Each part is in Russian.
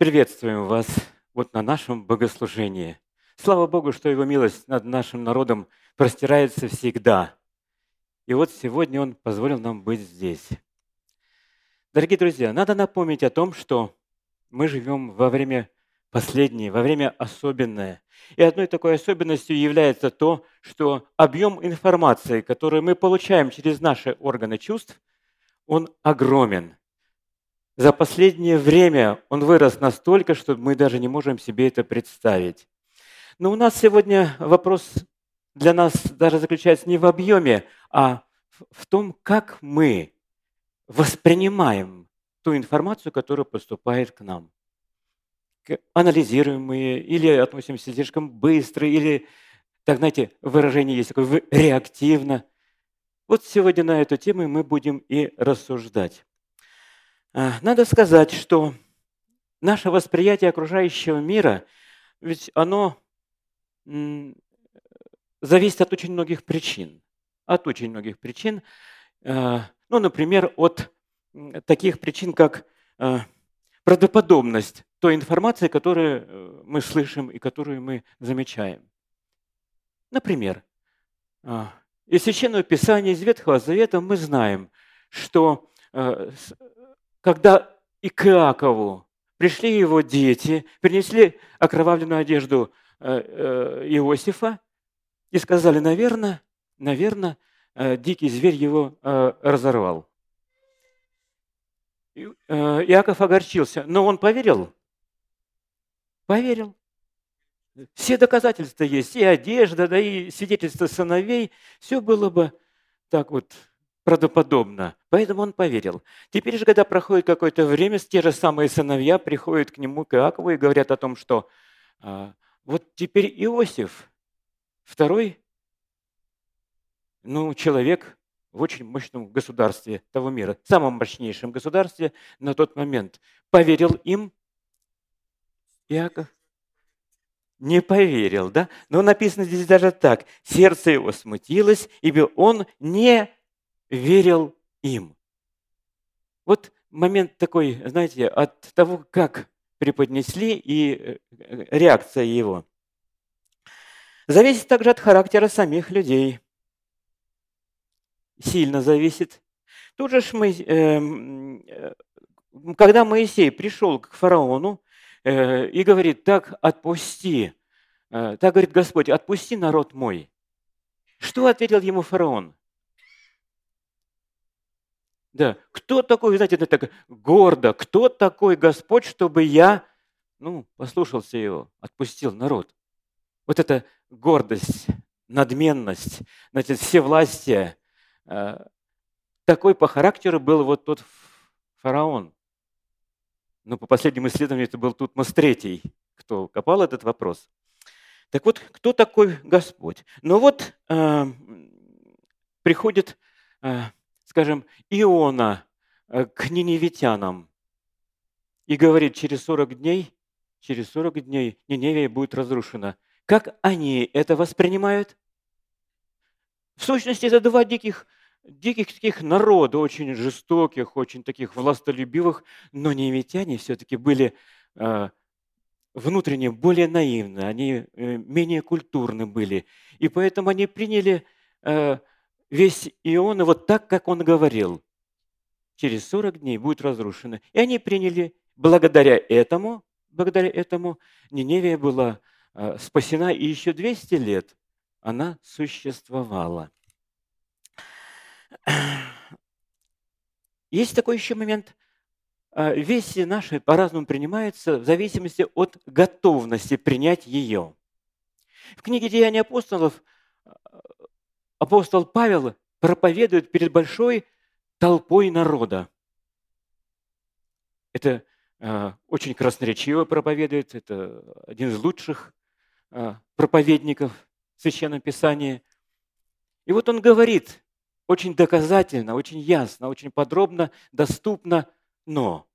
Приветствуем вас вот на нашем богослужении. Слава Богу, что Его милость над нашим народом простирается всегда. И вот сегодня Он позволил нам быть здесь. Дорогие друзья, надо напомнить о том, что мы живем во время последнее, во время особенное. И одной такой особенностью является то, что объем информации, который мы получаем через наши органы чувств, он огромен. За последнее время он вырос настолько, что мы даже не можем себе это представить. Но у нас сегодня вопрос для нас даже заключается не в объеме, а в том, как мы воспринимаем ту информацию, которая поступает к нам анализируем мы или относимся слишком быстро, или, так знаете, выражение есть такое, реактивно. Вот сегодня на эту тему мы будем и рассуждать. А, надо сказать, что наше восприятие окружающего мира, ведь оно зависит от очень многих причин. От очень многих причин. А, ну, например, от таких причин, как а, правдоподобность той информации, которую э, мы слышим и которую мы замечаем. Например, из Священного Писания, из Ветхого Завета мы знаем, что э, когда и к Иакову пришли его дети, принесли окровавленную одежду э, Иосифа и сказали, наверное, наверное, дикий зверь его разорвал. Иаков огорчился, но он поверил Поверил. Все доказательства есть, и одежда, да и свидетельство сыновей. Все было бы так вот правдоподобно. Поэтому он поверил. Теперь же, когда проходит какое-то время, те же самые сыновья приходят к нему, к Иакову, и говорят о том, что а, вот теперь Иосиф, второй, ну, человек в очень мощном государстве того мира, самом мощнейшем государстве на тот момент, поверил им Иаков не поверил, да? Но написано здесь даже так. Сердце его смутилось, ибо он не верил им. Вот момент такой, знаете, от того, как преподнесли и э, реакция его. Зависит также от характера самих людей. Сильно зависит. Тут же мы, эм, э, когда Моисей пришел к фараону, Э, и говорит, так отпусти, э, так говорит Господь, отпусти народ мой. Что ответил ему фараон? Да, кто такой, знаете, это так гордо, кто такой Господь, чтобы я, ну, послушался его, отпустил народ. Вот эта гордость, надменность, знаете, все власти, э, такой по характеру был вот тот фараон. Но по последним исследованиям это был Тутмос III, кто копал этот вопрос. Так вот, кто такой Господь? Ну вот э, приходит, э, скажем, Иона э, к ниневитянам и говорит, через 40 дней, через 40 дней Ниневия будет разрушена. Как они это воспринимают? В сущности, это два диких диких таких народа, очень жестоких, очень таких властолюбивых, но немитяне все-таки были э, внутренне более наивны, они э, менее культурны были. И поэтому они приняли весь Иона вот так, как он говорил. Через 40 дней будет разрушено. И они приняли, благодаря этому, благодаря этому Ниневия была спасена, и еще 200 лет она существовала. Есть такой еще момент. А, вести наши по-разному принимаются в зависимости от готовности принять ее. В книге «Деяния апостолов» а, апостол Павел проповедует перед большой толпой народа. Это э, очень красноречиво проповедует, это один из лучших э, проповедников в Священном Писании. И вот он говорит, очень доказательно, очень ясно, очень подробно, доступно, но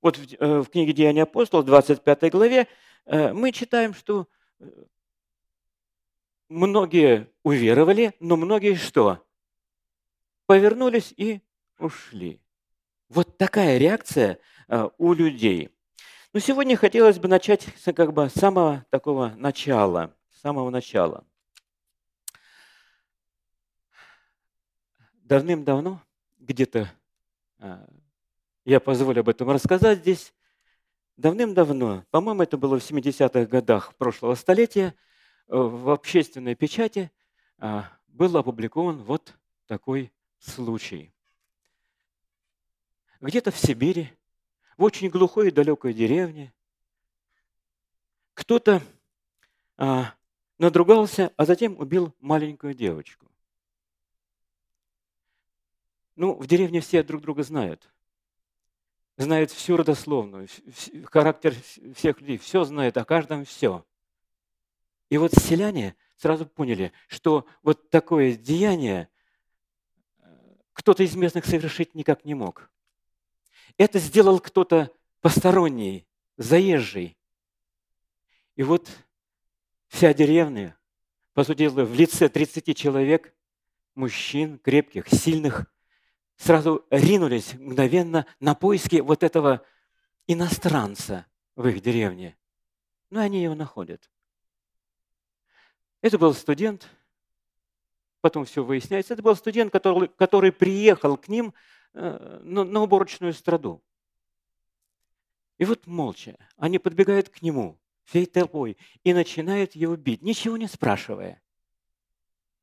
вот в, э, в книге «Деяния апостолов», 25 главе, э, мы читаем, что э, многие уверовали, но многие что? Повернулись и ушли. Вот такая реакция у людей. Но сегодня хотелось бы начать как бы с самого такого начала, с самого начала. Давным-давно, где-то, а, я позволю об этом рассказать здесь, давным-давно, по-моему, это было в 70-х годах прошлого столетия, э, в общественной печати а, был опубликован вот такой случай. Где-то в Сибири, в очень глухой и далекой деревне, кто-то а, надругался, а затем убил маленькую девочку. Ну, в деревне все друг друга знают. Знают всю родословную, характер всех людей, все знают, о каждом все. И вот селяне сразу поняли, что вот такое деяние э, кто-то из местных совершить никак не мог. Это сделал кто-то посторонний, заезжий. И вот вся деревня, по сути дела, в лице 30 человек, мужчин, крепких, сильных, сразу ринулись мгновенно на поиски вот этого иностранца в их деревне. Ну, они его находят. Это был студент, потом все выясняется, это был студент, который, который приехал к ним э, на, на уборочную страду. И вот молча они подбегают к нему всей толпой и начинают его бить, ничего не спрашивая.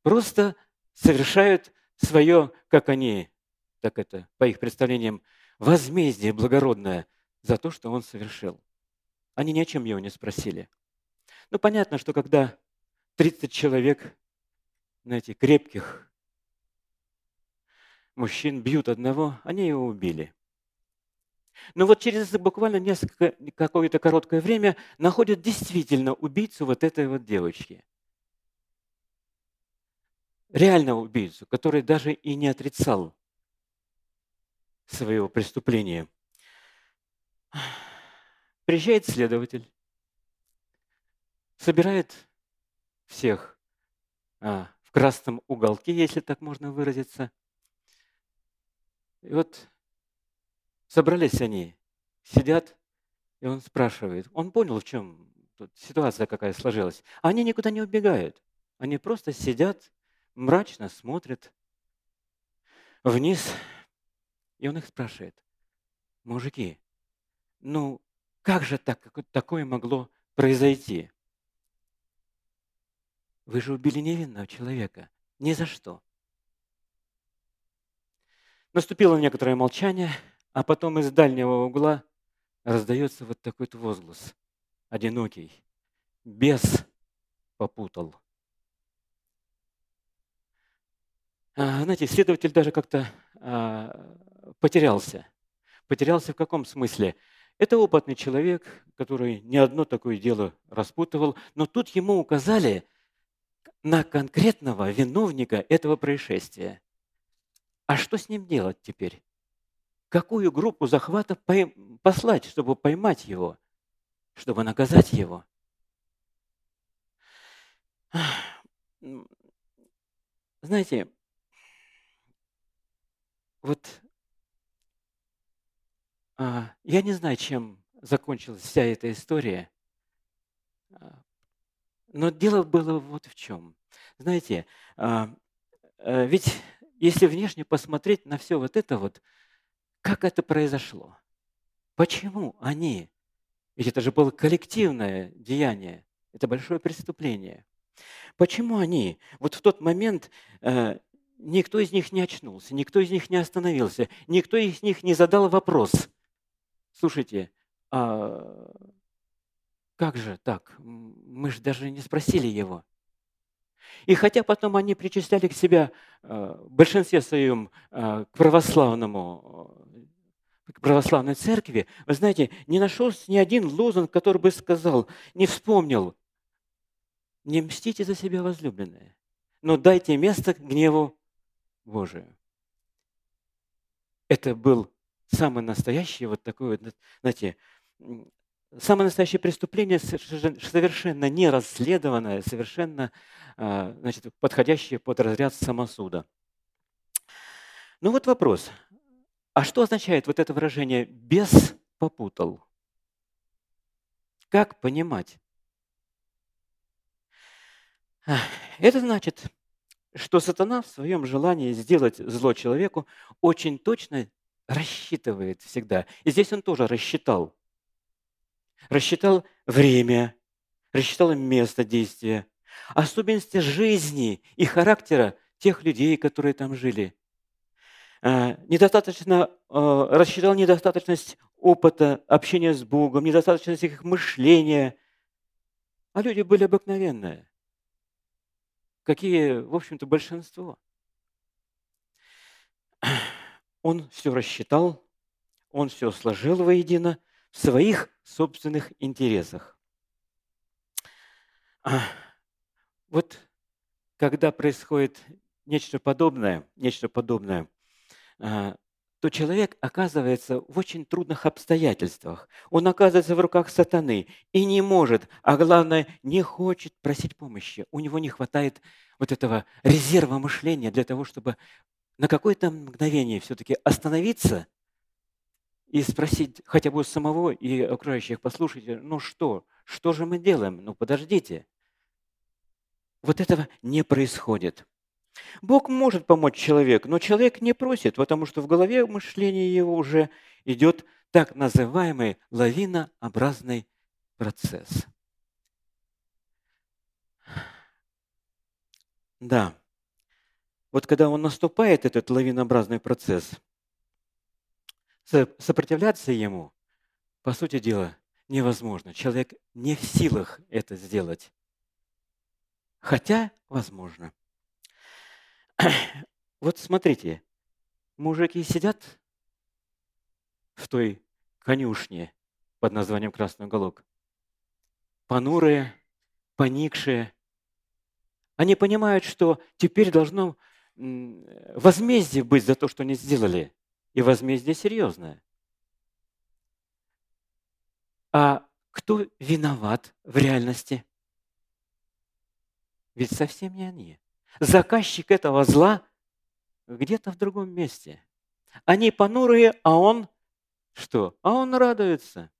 Просто совершают свое, как они так это, по их представлениям, возмездие благородное за то, что он совершил. Они ни о чем его не спросили. Ну, понятно, что когда 30 человек, знаете, крепких мужчин бьют одного, они его убили. Но вот через буквально несколько, какое-то короткое время находят действительно убийцу вот этой вот девочки. Реального убийцу, который даже и не отрицал своего преступления. Приезжает следователь, собирает всех а, в красном уголке, если так можно выразиться. И вот собрались они, сидят, и он спрашивает. Он понял, в чем ситуация какая сложилась. Они никуда не убегают. Они просто сидят, мрачно смотрят вниз и он их спрашивает, мужики, ну как же так, такое могло произойти? Вы же убили невинного человека. Ни за что. Наступило некоторое молчание, а потом из дальнего угла раздается вот такой вот возглас. Одинокий. Бес попутал. А, знаете, следователь даже как-то а, потерялся. Потерялся в каком смысле? Это опытный человек, который не одно такое дело распутывал, но тут ему указали на конкретного виновника этого происшествия. А что с ним делать теперь? Какую группу захвата послать, чтобы поймать его, чтобы наказать его? Знаете, вот а, я не знаю, чем закончилась вся эта история, а, но дело было вот в чем. Знаете, а, э, ведь если внешне посмотреть на все вот это вот, как это произошло? Почему они? Ведь это же было коллективное деяние, это большое преступление. Почему они вот в тот момент э, никто из них не очнулся, никто из них не остановился, никто из них не задал вопрос – слушайте, а как же так? Мы же даже не спросили его. И хотя потом они причисляли к себя а, в большинстве своем а, к православному, к православной церкви, вы знаете, не нашелся ни один лозунг, который бы сказал, не вспомнил, не мстите за себя возлюбленные, но дайте место гневу Божию. Это был самое настоящее, вот такое, вот, знаете, самое настоящее преступление совершенно не расследованное, совершенно а, значит, подходящее под разряд самосуда. Ну вот вопрос. А что означает вот это выражение «без попутал»? Как понимать? Это значит, что сатана в своем желании сделать зло человеку очень точно рассчитывает всегда. И здесь он тоже рассчитал. Рассчитал время, рассчитал место действия, особенности жизни и характера тех людей, которые там жили. А, недостаточно, а, рассчитал недостаточность опыта общения с Богом, недостаточность их мышления. А люди были обыкновенные какие, в общем-то, большинство. Он все рассчитал, он все сложил воедино в своих собственных интересах. Вот когда происходит нечто подобное, нечто подобное, а, то человек оказывается в очень трудных обстоятельствах. Он оказывается в руках сатаны и не может, а главное, не хочет просить помощи. У него не хватает вот этого резерва мышления для того, чтобы на какое-то мгновение все-таки остановиться и спросить хотя бы самого и окружающих, послушайте, ну что, что же мы делаем? Ну подождите. Вот этого не происходит. Бог может помочь человеку, но человек не просит, потому что в голове мышления его уже идет так называемый лавинообразный процесс. Да. Вот когда он наступает, этот лавинообразный процесс, сопротивляться ему, по сути дела, невозможно. Человек не в силах это сделать. Хотя возможно. Вот смотрите, мужики сидят в той конюшне под названием Красный уголок, понурые, поникшие. Они понимают, что теперь должно возмездие быть за то, что они сделали. И возмездие серьезное. А кто виноват в реальности? Ведь совсем не они. Заказчик этого зла где-то в другом месте. Они понурые, а он что? А он радуется.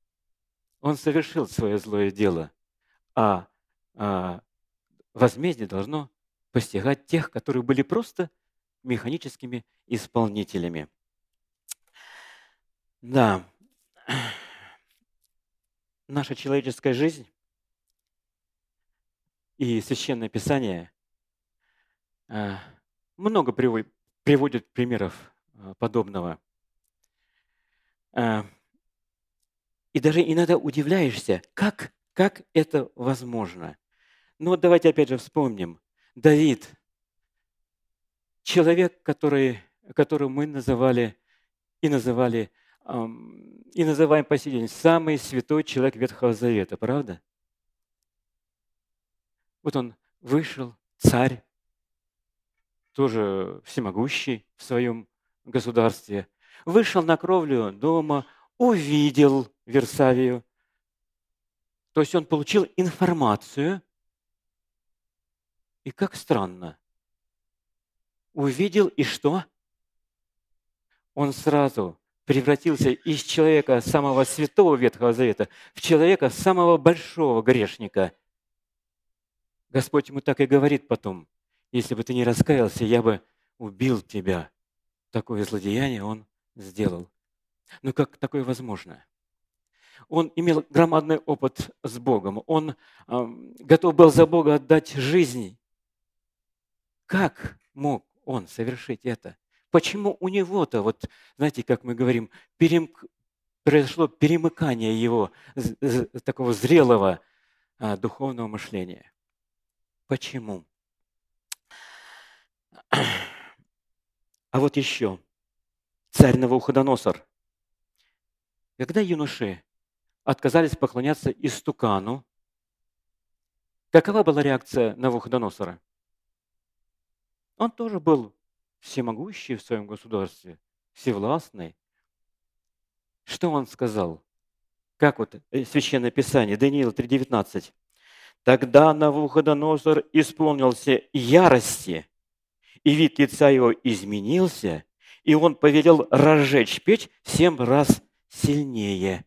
Он совершил свое злое дело. А, а возмездие должно постигать тех, которые были просто механическими исполнителями. Да, наша человеческая жизнь и Священное Писание Э, много приводит примеров э, подобного. Э, и даже иногда удивляешься, как, как это возможно. Ну вот давайте опять же вспомним. Давид, человек, который, которого мы называли и называли, и называем по сей день самый святой человек Ветхого Завета, правда? Вот он вышел, царь, тоже всемогущий в своем государстве, вышел на кровлю дома, увидел Версавию. То есть он получил информацию, и как странно, увидел и что? Он сразу превратился из человека самого святого Ветхого Завета в человека самого большого грешника. Господь ему так и говорит потом – если бы ты не раскаялся, я бы убил тебя. Такое злодеяние он сделал. Но как такое возможно? Он имел громадный опыт с Богом. Он э, готов был за Бога отдать жизнь. Как мог он совершить это? Почему у него-то, вот знаете, как мы говорим, перем... произошло перемыкание его такого зрелого а, духовного мышления? Почему? А вот еще царь Навуходоносор. Когда юноши отказались поклоняться истукану, какова была реакция Навуходоносора? Он тоже был всемогущий в своем государстве, всевластный. Что он сказал? Как вот э, Священное Писание, Даниил 3,19. «Тогда Навуходоносор исполнился ярости и вид лица его изменился, и он повелел разжечь печь семь раз сильнее.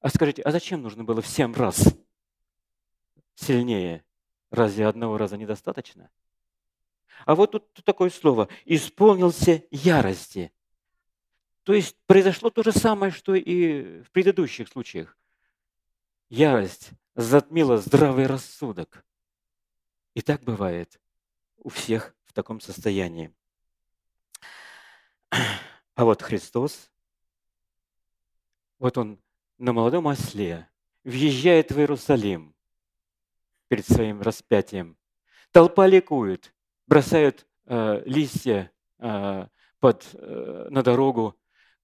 А скажите, а зачем нужно было в семь раз сильнее? Разве одного раза недостаточно? А вот тут, такое слово «исполнился ярости». То есть произошло то же самое, что и в предыдущих случаях. Ярость затмила здравый рассудок. И так бывает у всех в таком состоянии. А вот Христос, вот он на молодом осле въезжает в Иерусалим перед своим распятием. Толпа ликует, бросают э, листья э, под, э, на дорогу,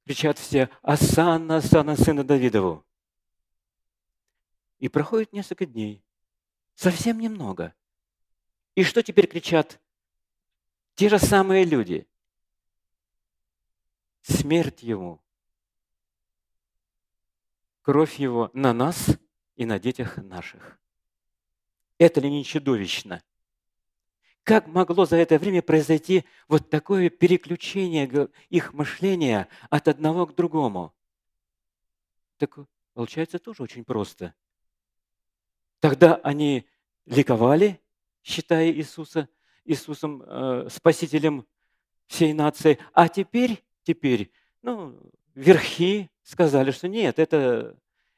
кричат все «Асанна, Асанна, сына Давидову!» И проходит несколько дней, совсем немного. И что теперь кричат? Те же самые люди. Смерть ему, кровь его на нас и на детях наших. Это ли не чудовищно? Как могло за это время произойти вот такое переключение их мышления от одного к другому? Так получается тоже очень просто. Тогда они ликовали, считая Иисуса Иисусом э, Спасителем всей нации, а теперь, теперь, ну, верхи сказали, что нет, это,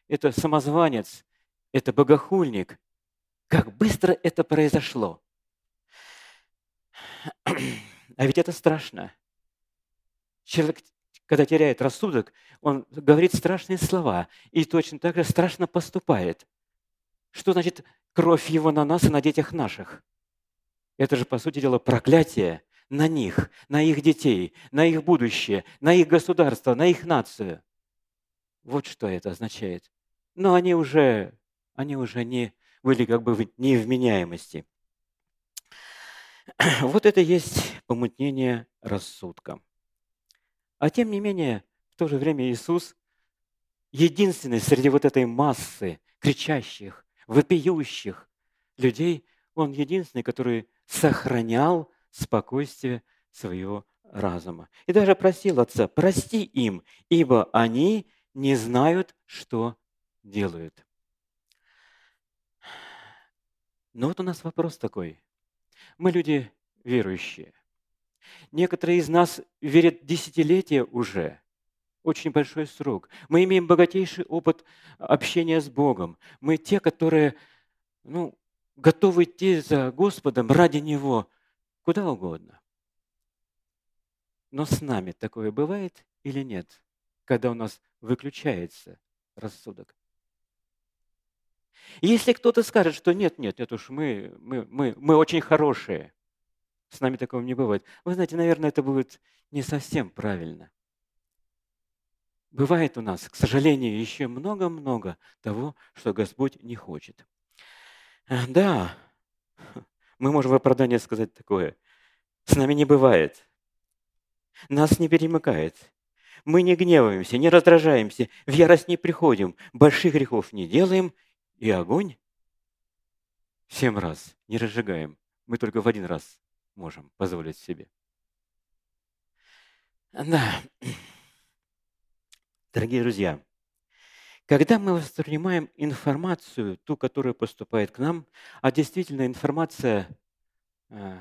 это самозванец, это богохульник. Как быстро это произошло! А ведь это страшно. Человек, когда теряет рассудок, он говорит страшные слова и точно так же страшно поступает. Что значит кровь его на нас и на детях наших? Это же, по сути дела, проклятие на них, на их детей, на их будущее, на их государство, на их нацию. Вот что это означает. Но они уже, они уже не были как бы в невменяемости. Вот это есть помутнение рассудка. А тем не менее, в то же время Иисус единственный среди вот этой массы кричащих, вопиющих людей, Он единственный, который сохранял спокойствие своего разума. И даже просил Отца, прости им, ибо они не знают, что делают. Но вот у нас вопрос такой. Мы люди верующие. Некоторые из нас верят десятилетия уже, очень большой срок. Мы имеем богатейший опыт общения с Богом. Мы те, которые ну, готовы идти за Господом ради Него куда угодно. Но с нами такое бывает или нет, когда у нас выключается рассудок? Если кто-то скажет, что нет, нет, это уж мы, мы, мы, мы очень хорошие, с нами такого не бывает. Вы знаете, наверное, это будет не совсем правильно. Бывает у нас, к сожалению, еще много-много того, что Господь не хочет. Да, мы можем в оправдание сказать такое. С нами не бывает. Нас не перемыкает. Мы не гневаемся, не раздражаемся, в ярость не приходим, больших грехов не делаем и огонь семь раз не разжигаем. Мы только в один раз можем позволить себе. Да. Дорогие друзья, когда мы воспринимаем информацию, ту, которая поступает к нам, а действительно информация э,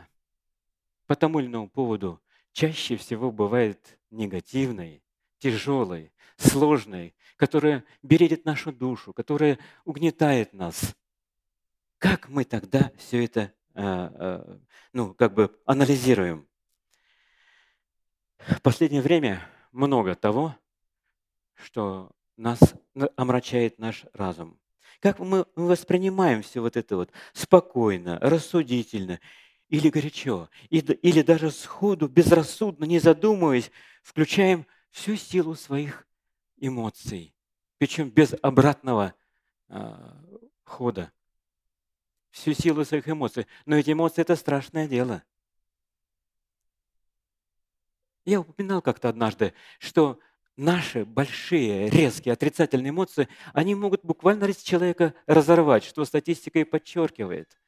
по тому или иному поводу чаще всего бывает негативной, тяжелой, сложной, которая бередит нашу душу, которая угнетает нас. Как мы тогда все это а, а, ну, как бы анализируем? В последнее время много того, что нас омрачает наш разум. Как мы воспринимаем все вот это вот спокойно, рассудительно или горячо, или даже сходу, безрассудно, не задумываясь, включаем всю силу своих эмоций, причем без обратного э, хода. Всю силу своих эмоций. Но эти эмоции – это страшное дело. Я упоминал как-то однажды, что наши большие, резкие, отрицательные эмоции, они могут буквально человека разорвать, что статистика и подчеркивает.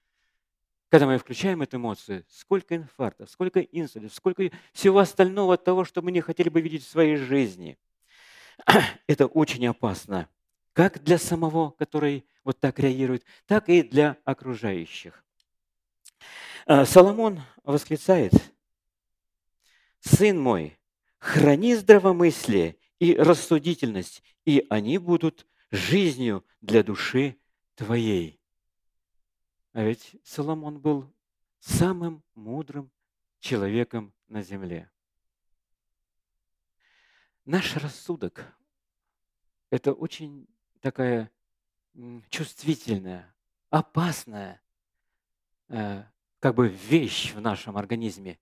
Когда мы включаем эту эмоцию, сколько инфарктов, сколько инсультов, сколько всего остального того, что мы не хотели бы видеть в своей жизни – Это очень опасно, как для самого, который вот так реагирует, так и для окружающих. А, Соломон восклицает, «Сын мой, храни здравомыслие и рассудительность, и они будут жизнью для души твоей». А ведь Соломон был самым мудрым человеком на земле. Наш рассудок – это очень такая чувствительная, опасная э, как бы вещь в нашем организме.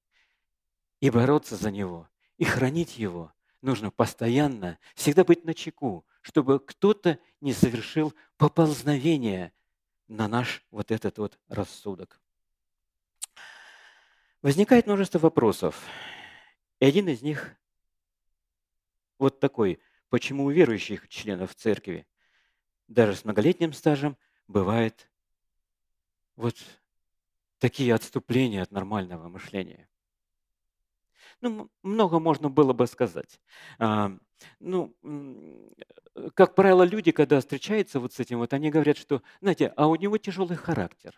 И бороться за него, и хранить его нужно постоянно, всегда быть на чеку, чтобы кто-то не совершил поползновение на наш вот этот вот рассудок. Возникает множество вопросов. И один из них вот такой. Почему у верующих членов церкви, даже с многолетним стажем, бывает вот такие отступления от нормального мышления? Ну, много можно было бы сказать. А, ну, как правило, люди, когда встречаются вот с этим, вот они говорят, что, знаете, а у него тяжелый характер.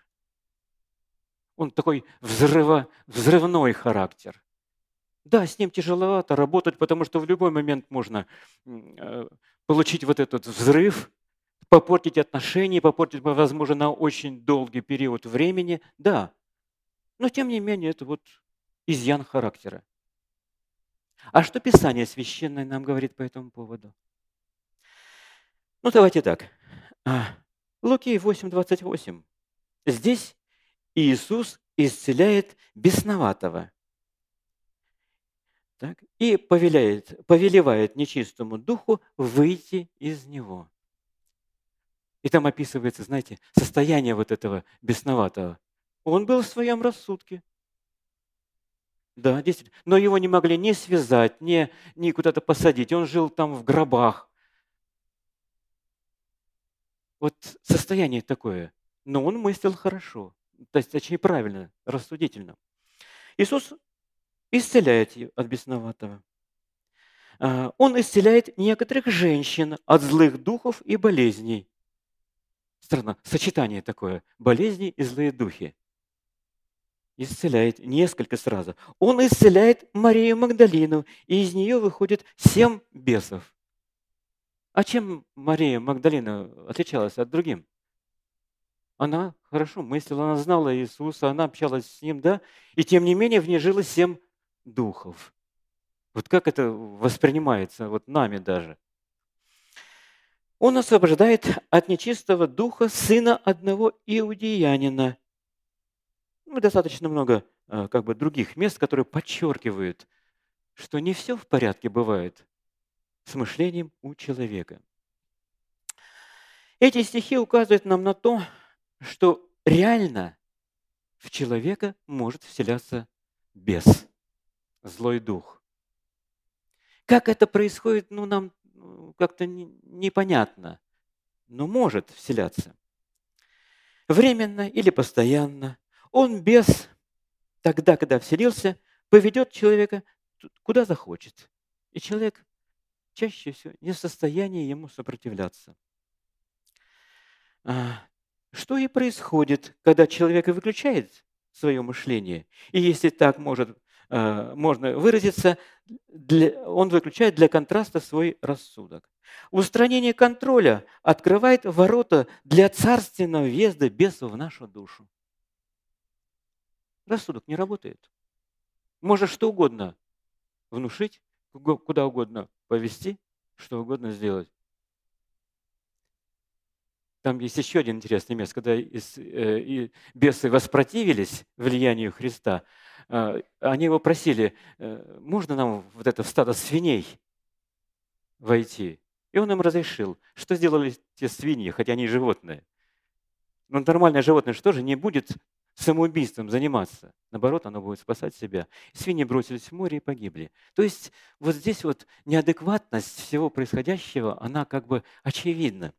Он такой взрыво, взрывной характер. Да, с ним тяжеловато работать, потому что в любой момент можно э, получить вот этот взрыв, попортить отношения, попортить, возможно, на очень долгий период времени. Да, но тем не менее это вот изъян характера. А что Писание Священное нам говорит по этому поводу? Ну, давайте так. А, Луки 8.28. Здесь Иисус исцеляет бесноватого – так, и повеляет, повелевает нечистому духу выйти из него. И там описывается, знаете, состояние вот этого бесноватого. Он был в своем рассудке. Да, действительно. Но его не могли ни связать, ни, ни куда-то посадить. Он жил там в гробах. Вот состояние такое. Но он мыслил хорошо. То есть, точнее, правильно, рассудительно. Иисус исцеляет ее от бесноватого. А, он исцеляет некоторых женщин от злых духов и болезней. Странно, сочетание такое. Болезни и злые духи. Исцеляет несколько сразу. Он исцеляет Марию Магдалину, и из нее выходит семь бесов. А чем Мария Магдалина отличалась от другим? Она хорошо мыслила, она знала Иисуса, она общалась с Ним, да? И тем не менее в ней жило семь духов. Вот как это воспринимается вот нами даже? Он освобождает от нечистого духа сына одного иудеянина. Ну, достаточно много а, как бы, других мест, которые подчеркивают, что не все в порядке бывает с мышлением у человека. Эти стихи указывают нам на то, что реально в человека может вселяться бес злой дух. Как это происходит, ну, нам ну, как-то непонятно, но может вселяться. Временно или постоянно. Он без тогда, когда вселился, поведет человека куда захочет. И человек чаще всего не в состоянии ему сопротивляться. А, что и происходит, когда человек выключает свое мышление. И если так может можно выразиться, для, он выключает для контраста свой рассудок. Устранение контроля открывает ворота для царственного въезда бесов в нашу душу. Рассудок не работает. Можно что угодно внушить, куда угодно повести, что угодно сделать. Там есть еще один интересный место, когда э, бесы воспротивились влиянию Христа, а, они его просили, «Э, можно нам вот это в стадо свиней войти? И он им разрешил. Что сделали те свиньи, хотя они животные? Но ну, нормальное животное что же не будет самоубийством заниматься. Наоборот, оно будет спасать себя. Свиньи бросились в море и погибли. То есть вот здесь вот неадекватность всего происходящего, она как бы очевидна.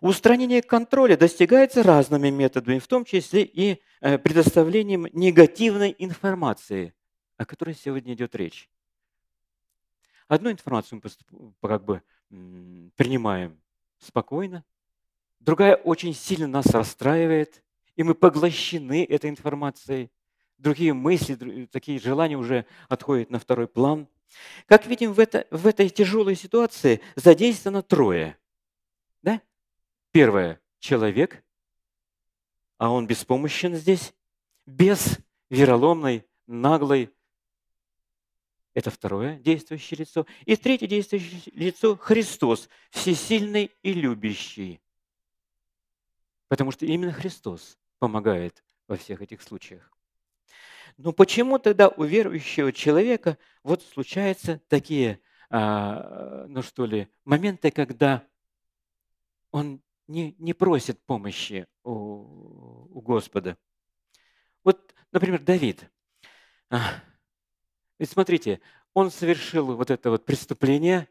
Устранение контроля достигается разными методами, в том числе и э, предоставлением негативной информации, о которой сегодня идет речь. Одну информацию мы как бы принимаем спокойно, другая очень сильно нас расстраивает, и мы поглощены этой информацией. Другие мысли, такие желания уже отходят на второй план. Как видим, в, это, в этой тяжелой ситуации задействовано трое. Первое – человек, а он беспомощен здесь, без вероломной, наглой. Это второе действующее лицо. И третье действующее лицо – Христос, всесильный и любящий. Потому что именно Христос помогает во всех этих случаях. Но почему тогда у верующего человека вот случаются такие, а, ну что ли, моменты, когда он не, не просит помощи у, у Господа? Вот, например, Давид. Ведь смотрите, он совершил вот это вот преступление,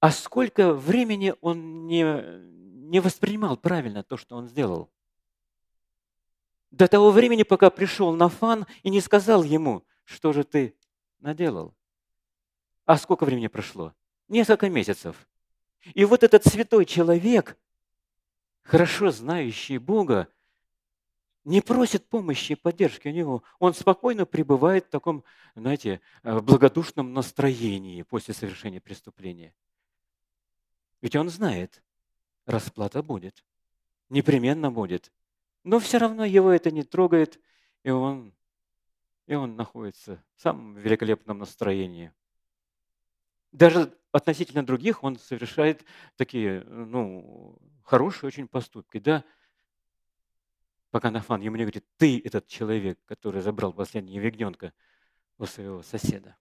а сколько времени он не, не воспринимал правильно то, что он сделал? До того времени, пока пришел Нафан и не сказал ему, что же ты наделал. А сколько времени прошло? Несколько месяцев. И вот этот святой человек, хорошо знающий Бога, не просит помощи и поддержки у него. Он спокойно пребывает в таком, знаете, э, благодушном настроении после совершения преступления. Ведь он знает, расплата будет. Непременно будет. Но все равно его это не трогает, и он, и он находится в самом великолепном настроении. Даже относительно других он совершает такие, ну, хорошие очень поступки, да, пока Нафан ему не говорит, ты этот человек, который забрал последнего ягненка у своего соседа.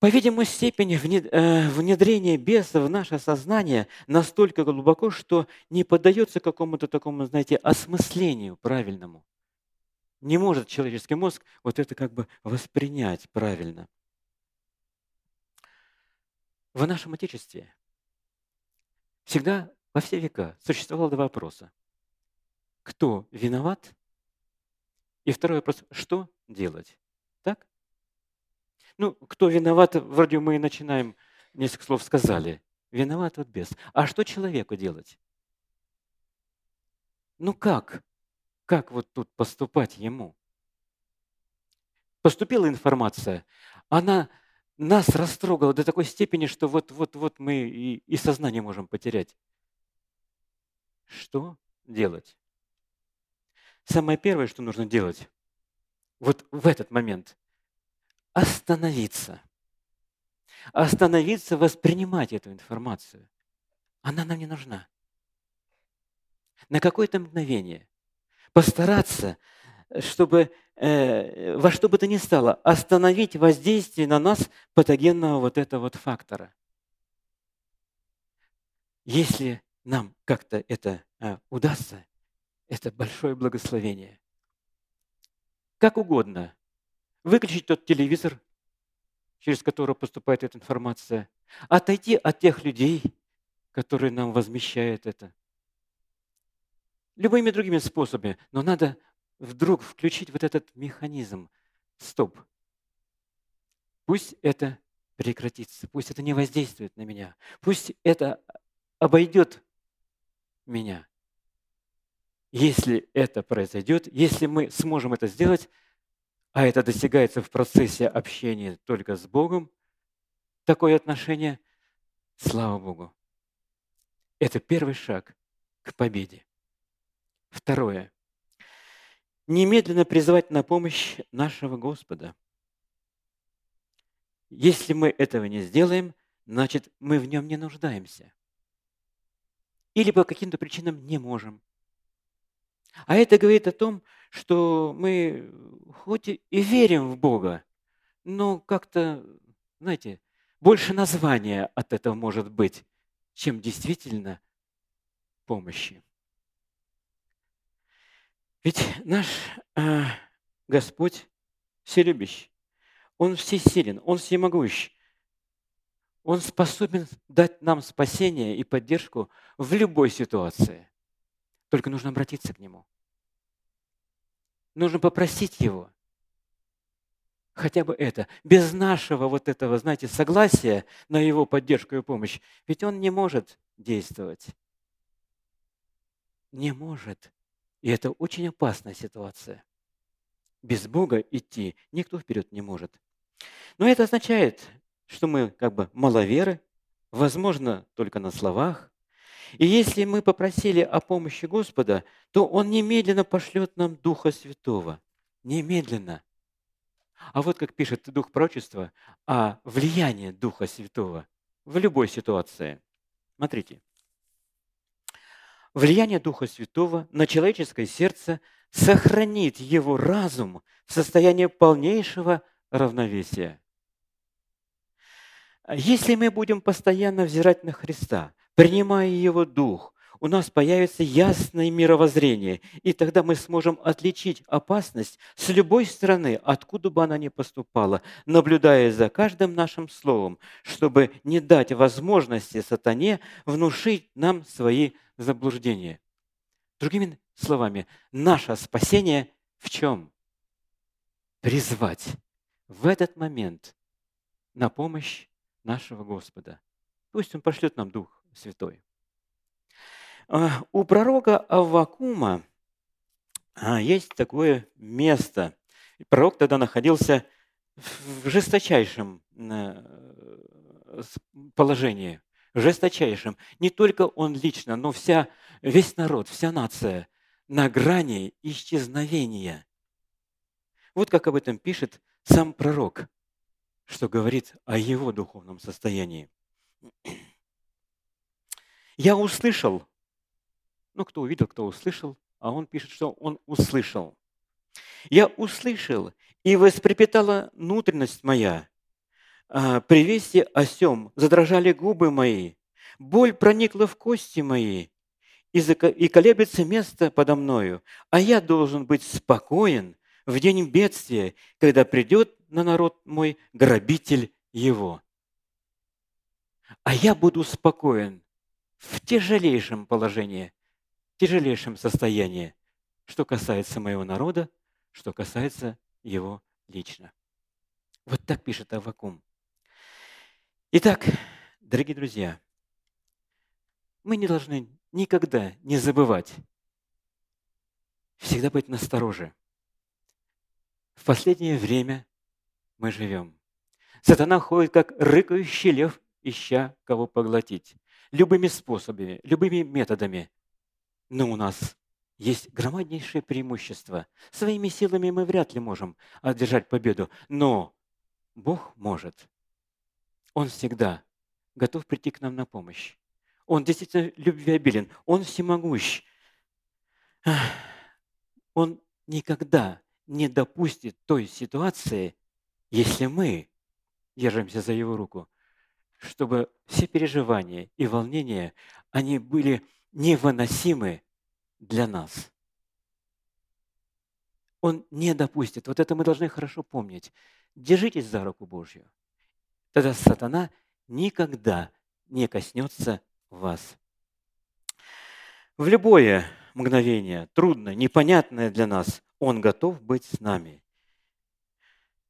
По-видимому, степень э, внедрения беса в наше сознание настолько глубоко, что не поддается какому-то такому, знаете, осмыслению правильному. Не может человеческий мозг вот это как бы воспринять правильно. В нашем Отечестве всегда во все века существовало два вопроса – кто виноват, и второй вопрос, что делать. Так? Ну, кто виноват, вроде мы и начинаем, несколько слов сказали. Виноват вот без. А что человеку делать? Ну как? Как вот тут поступать ему? Поступила информация, она нас растрогала до такой степени, что вот-вот-вот мы и, и сознание можем потерять. Что делать? Самое первое, что нужно делать, вот в этот момент, остановиться. Остановиться, воспринимать эту информацию. Она нам не нужна. На какое-то мгновение постараться, чтобы э, во что бы то ни стало, остановить воздействие на нас патогенного вот этого вот фактора. Если нам как-то это э, удастся, это большое благословение. Как угодно. Выключить тот телевизор, через который поступает эта информация. Отойти от тех людей, которые нам возмещают это. Любыми другими способами. Но надо вдруг включить вот этот механизм. Стоп. Пусть это прекратится, пусть это не воздействует на меня, пусть это обойдет меня. Если это произойдет, если мы сможем это сделать, а это достигается в процессе общения только с Богом, такое отношение, слава Богу. Это первый шаг к победе. Второе. Немедленно призывать на помощь нашего Господа. Если мы этого не сделаем, значит, мы в нем не нуждаемся. Или по каким-то причинам не можем. А это говорит о том, что мы хоть и верим в Бога, но как-то, знаете, больше названия от этого может быть, чем действительно помощи. Ведь наш э, Господь вселюбящий, Он всесилен, Он всемогущ. Он способен дать нам спасение и поддержку в любой ситуации – только нужно обратиться к Нему. Нужно попросить Его. хотя бы это, без нашего вот этого, знаете, согласия на его поддержку и помощь, ведь он не может действовать. Не может. И это очень опасная ситуация. Без Бога идти никто вперед не может. Но это означает, что мы как бы маловеры, возможно, только на словах. И если мы попросили о помощи Господа, то Он немедленно пошлет нам Духа Святого. Немедленно. А вот как пишет Дух Прочества о влиянии Духа Святого в любой ситуации. Смотрите. Влияние Духа Святого на человеческое сердце сохранит его разум в состоянии полнейшего равновесия. Если мы будем постоянно взирать на Христа, принимая Его Дух, у нас появится ясное мировоззрение, и тогда мы сможем отличить опасность с любой стороны, откуда бы она ни поступала, наблюдая за каждым нашим словом, чтобы не дать возможности сатане внушить нам свои заблуждения. Другими словами, наше спасение в чем? Призвать в этот момент на помощь нашего Господа. Пусть Он пошлет нам Дух Святой. А, у пророка Аввакума а, есть такое место. Пророк тогда находился в жесточайшем э, положении, жесточайшем. Не только он лично, но вся, весь народ, вся нация на грани исчезновения. Вот как об этом пишет сам пророк, что говорит о его духовном состоянии. Я услышал, ну, кто увидел, кто услышал, а он пишет, что он услышал. Я услышал, и вострепетала внутренность моя. А, при вести о сем задрожали губы мои. Боль проникла в кости мои, и колеблется место подо мною. А я должен быть спокоен в день бедствия, когда придет на народ мой грабитель его. А я буду спокоен в тяжелейшем положении, тяжелейшем состоянии, что касается моего народа, что касается его лично. Вот так пишет Авакум. Итак, дорогие друзья, мы не должны никогда не забывать, всегда быть настороже. В последнее время мы живем. Сатана ходит, как рыкающий лев, ища кого поглотить любыми способами, любыми методами. Но у нас есть громаднейшее преимущество. Своими силами мы вряд ли можем одержать победу, но Бог может. Он всегда готов прийти к нам на помощь. Он действительно любвеобилен, Он всемогущ. Он никогда не допустит той ситуации, если мы держимся за Его руку, чтобы все переживания и волнения, они были невыносимы для нас. Он не допустит. Вот это мы должны хорошо помнить. Держитесь за руку Божью. Тогда сатана никогда не коснется вас. В любое мгновение, трудное, непонятное для нас, Он готов быть с нами.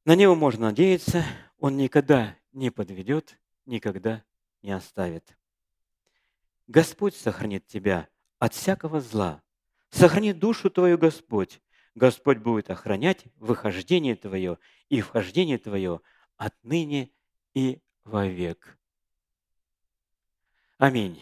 На Него можно надеяться, Он никогда не подведет никогда не оставит. Господь сохранит тебя от всякого зла. Сохрани душу твою, Господь. Господь будет охранять выхождение твое и вхождение твое отныне и вовек. Аминь.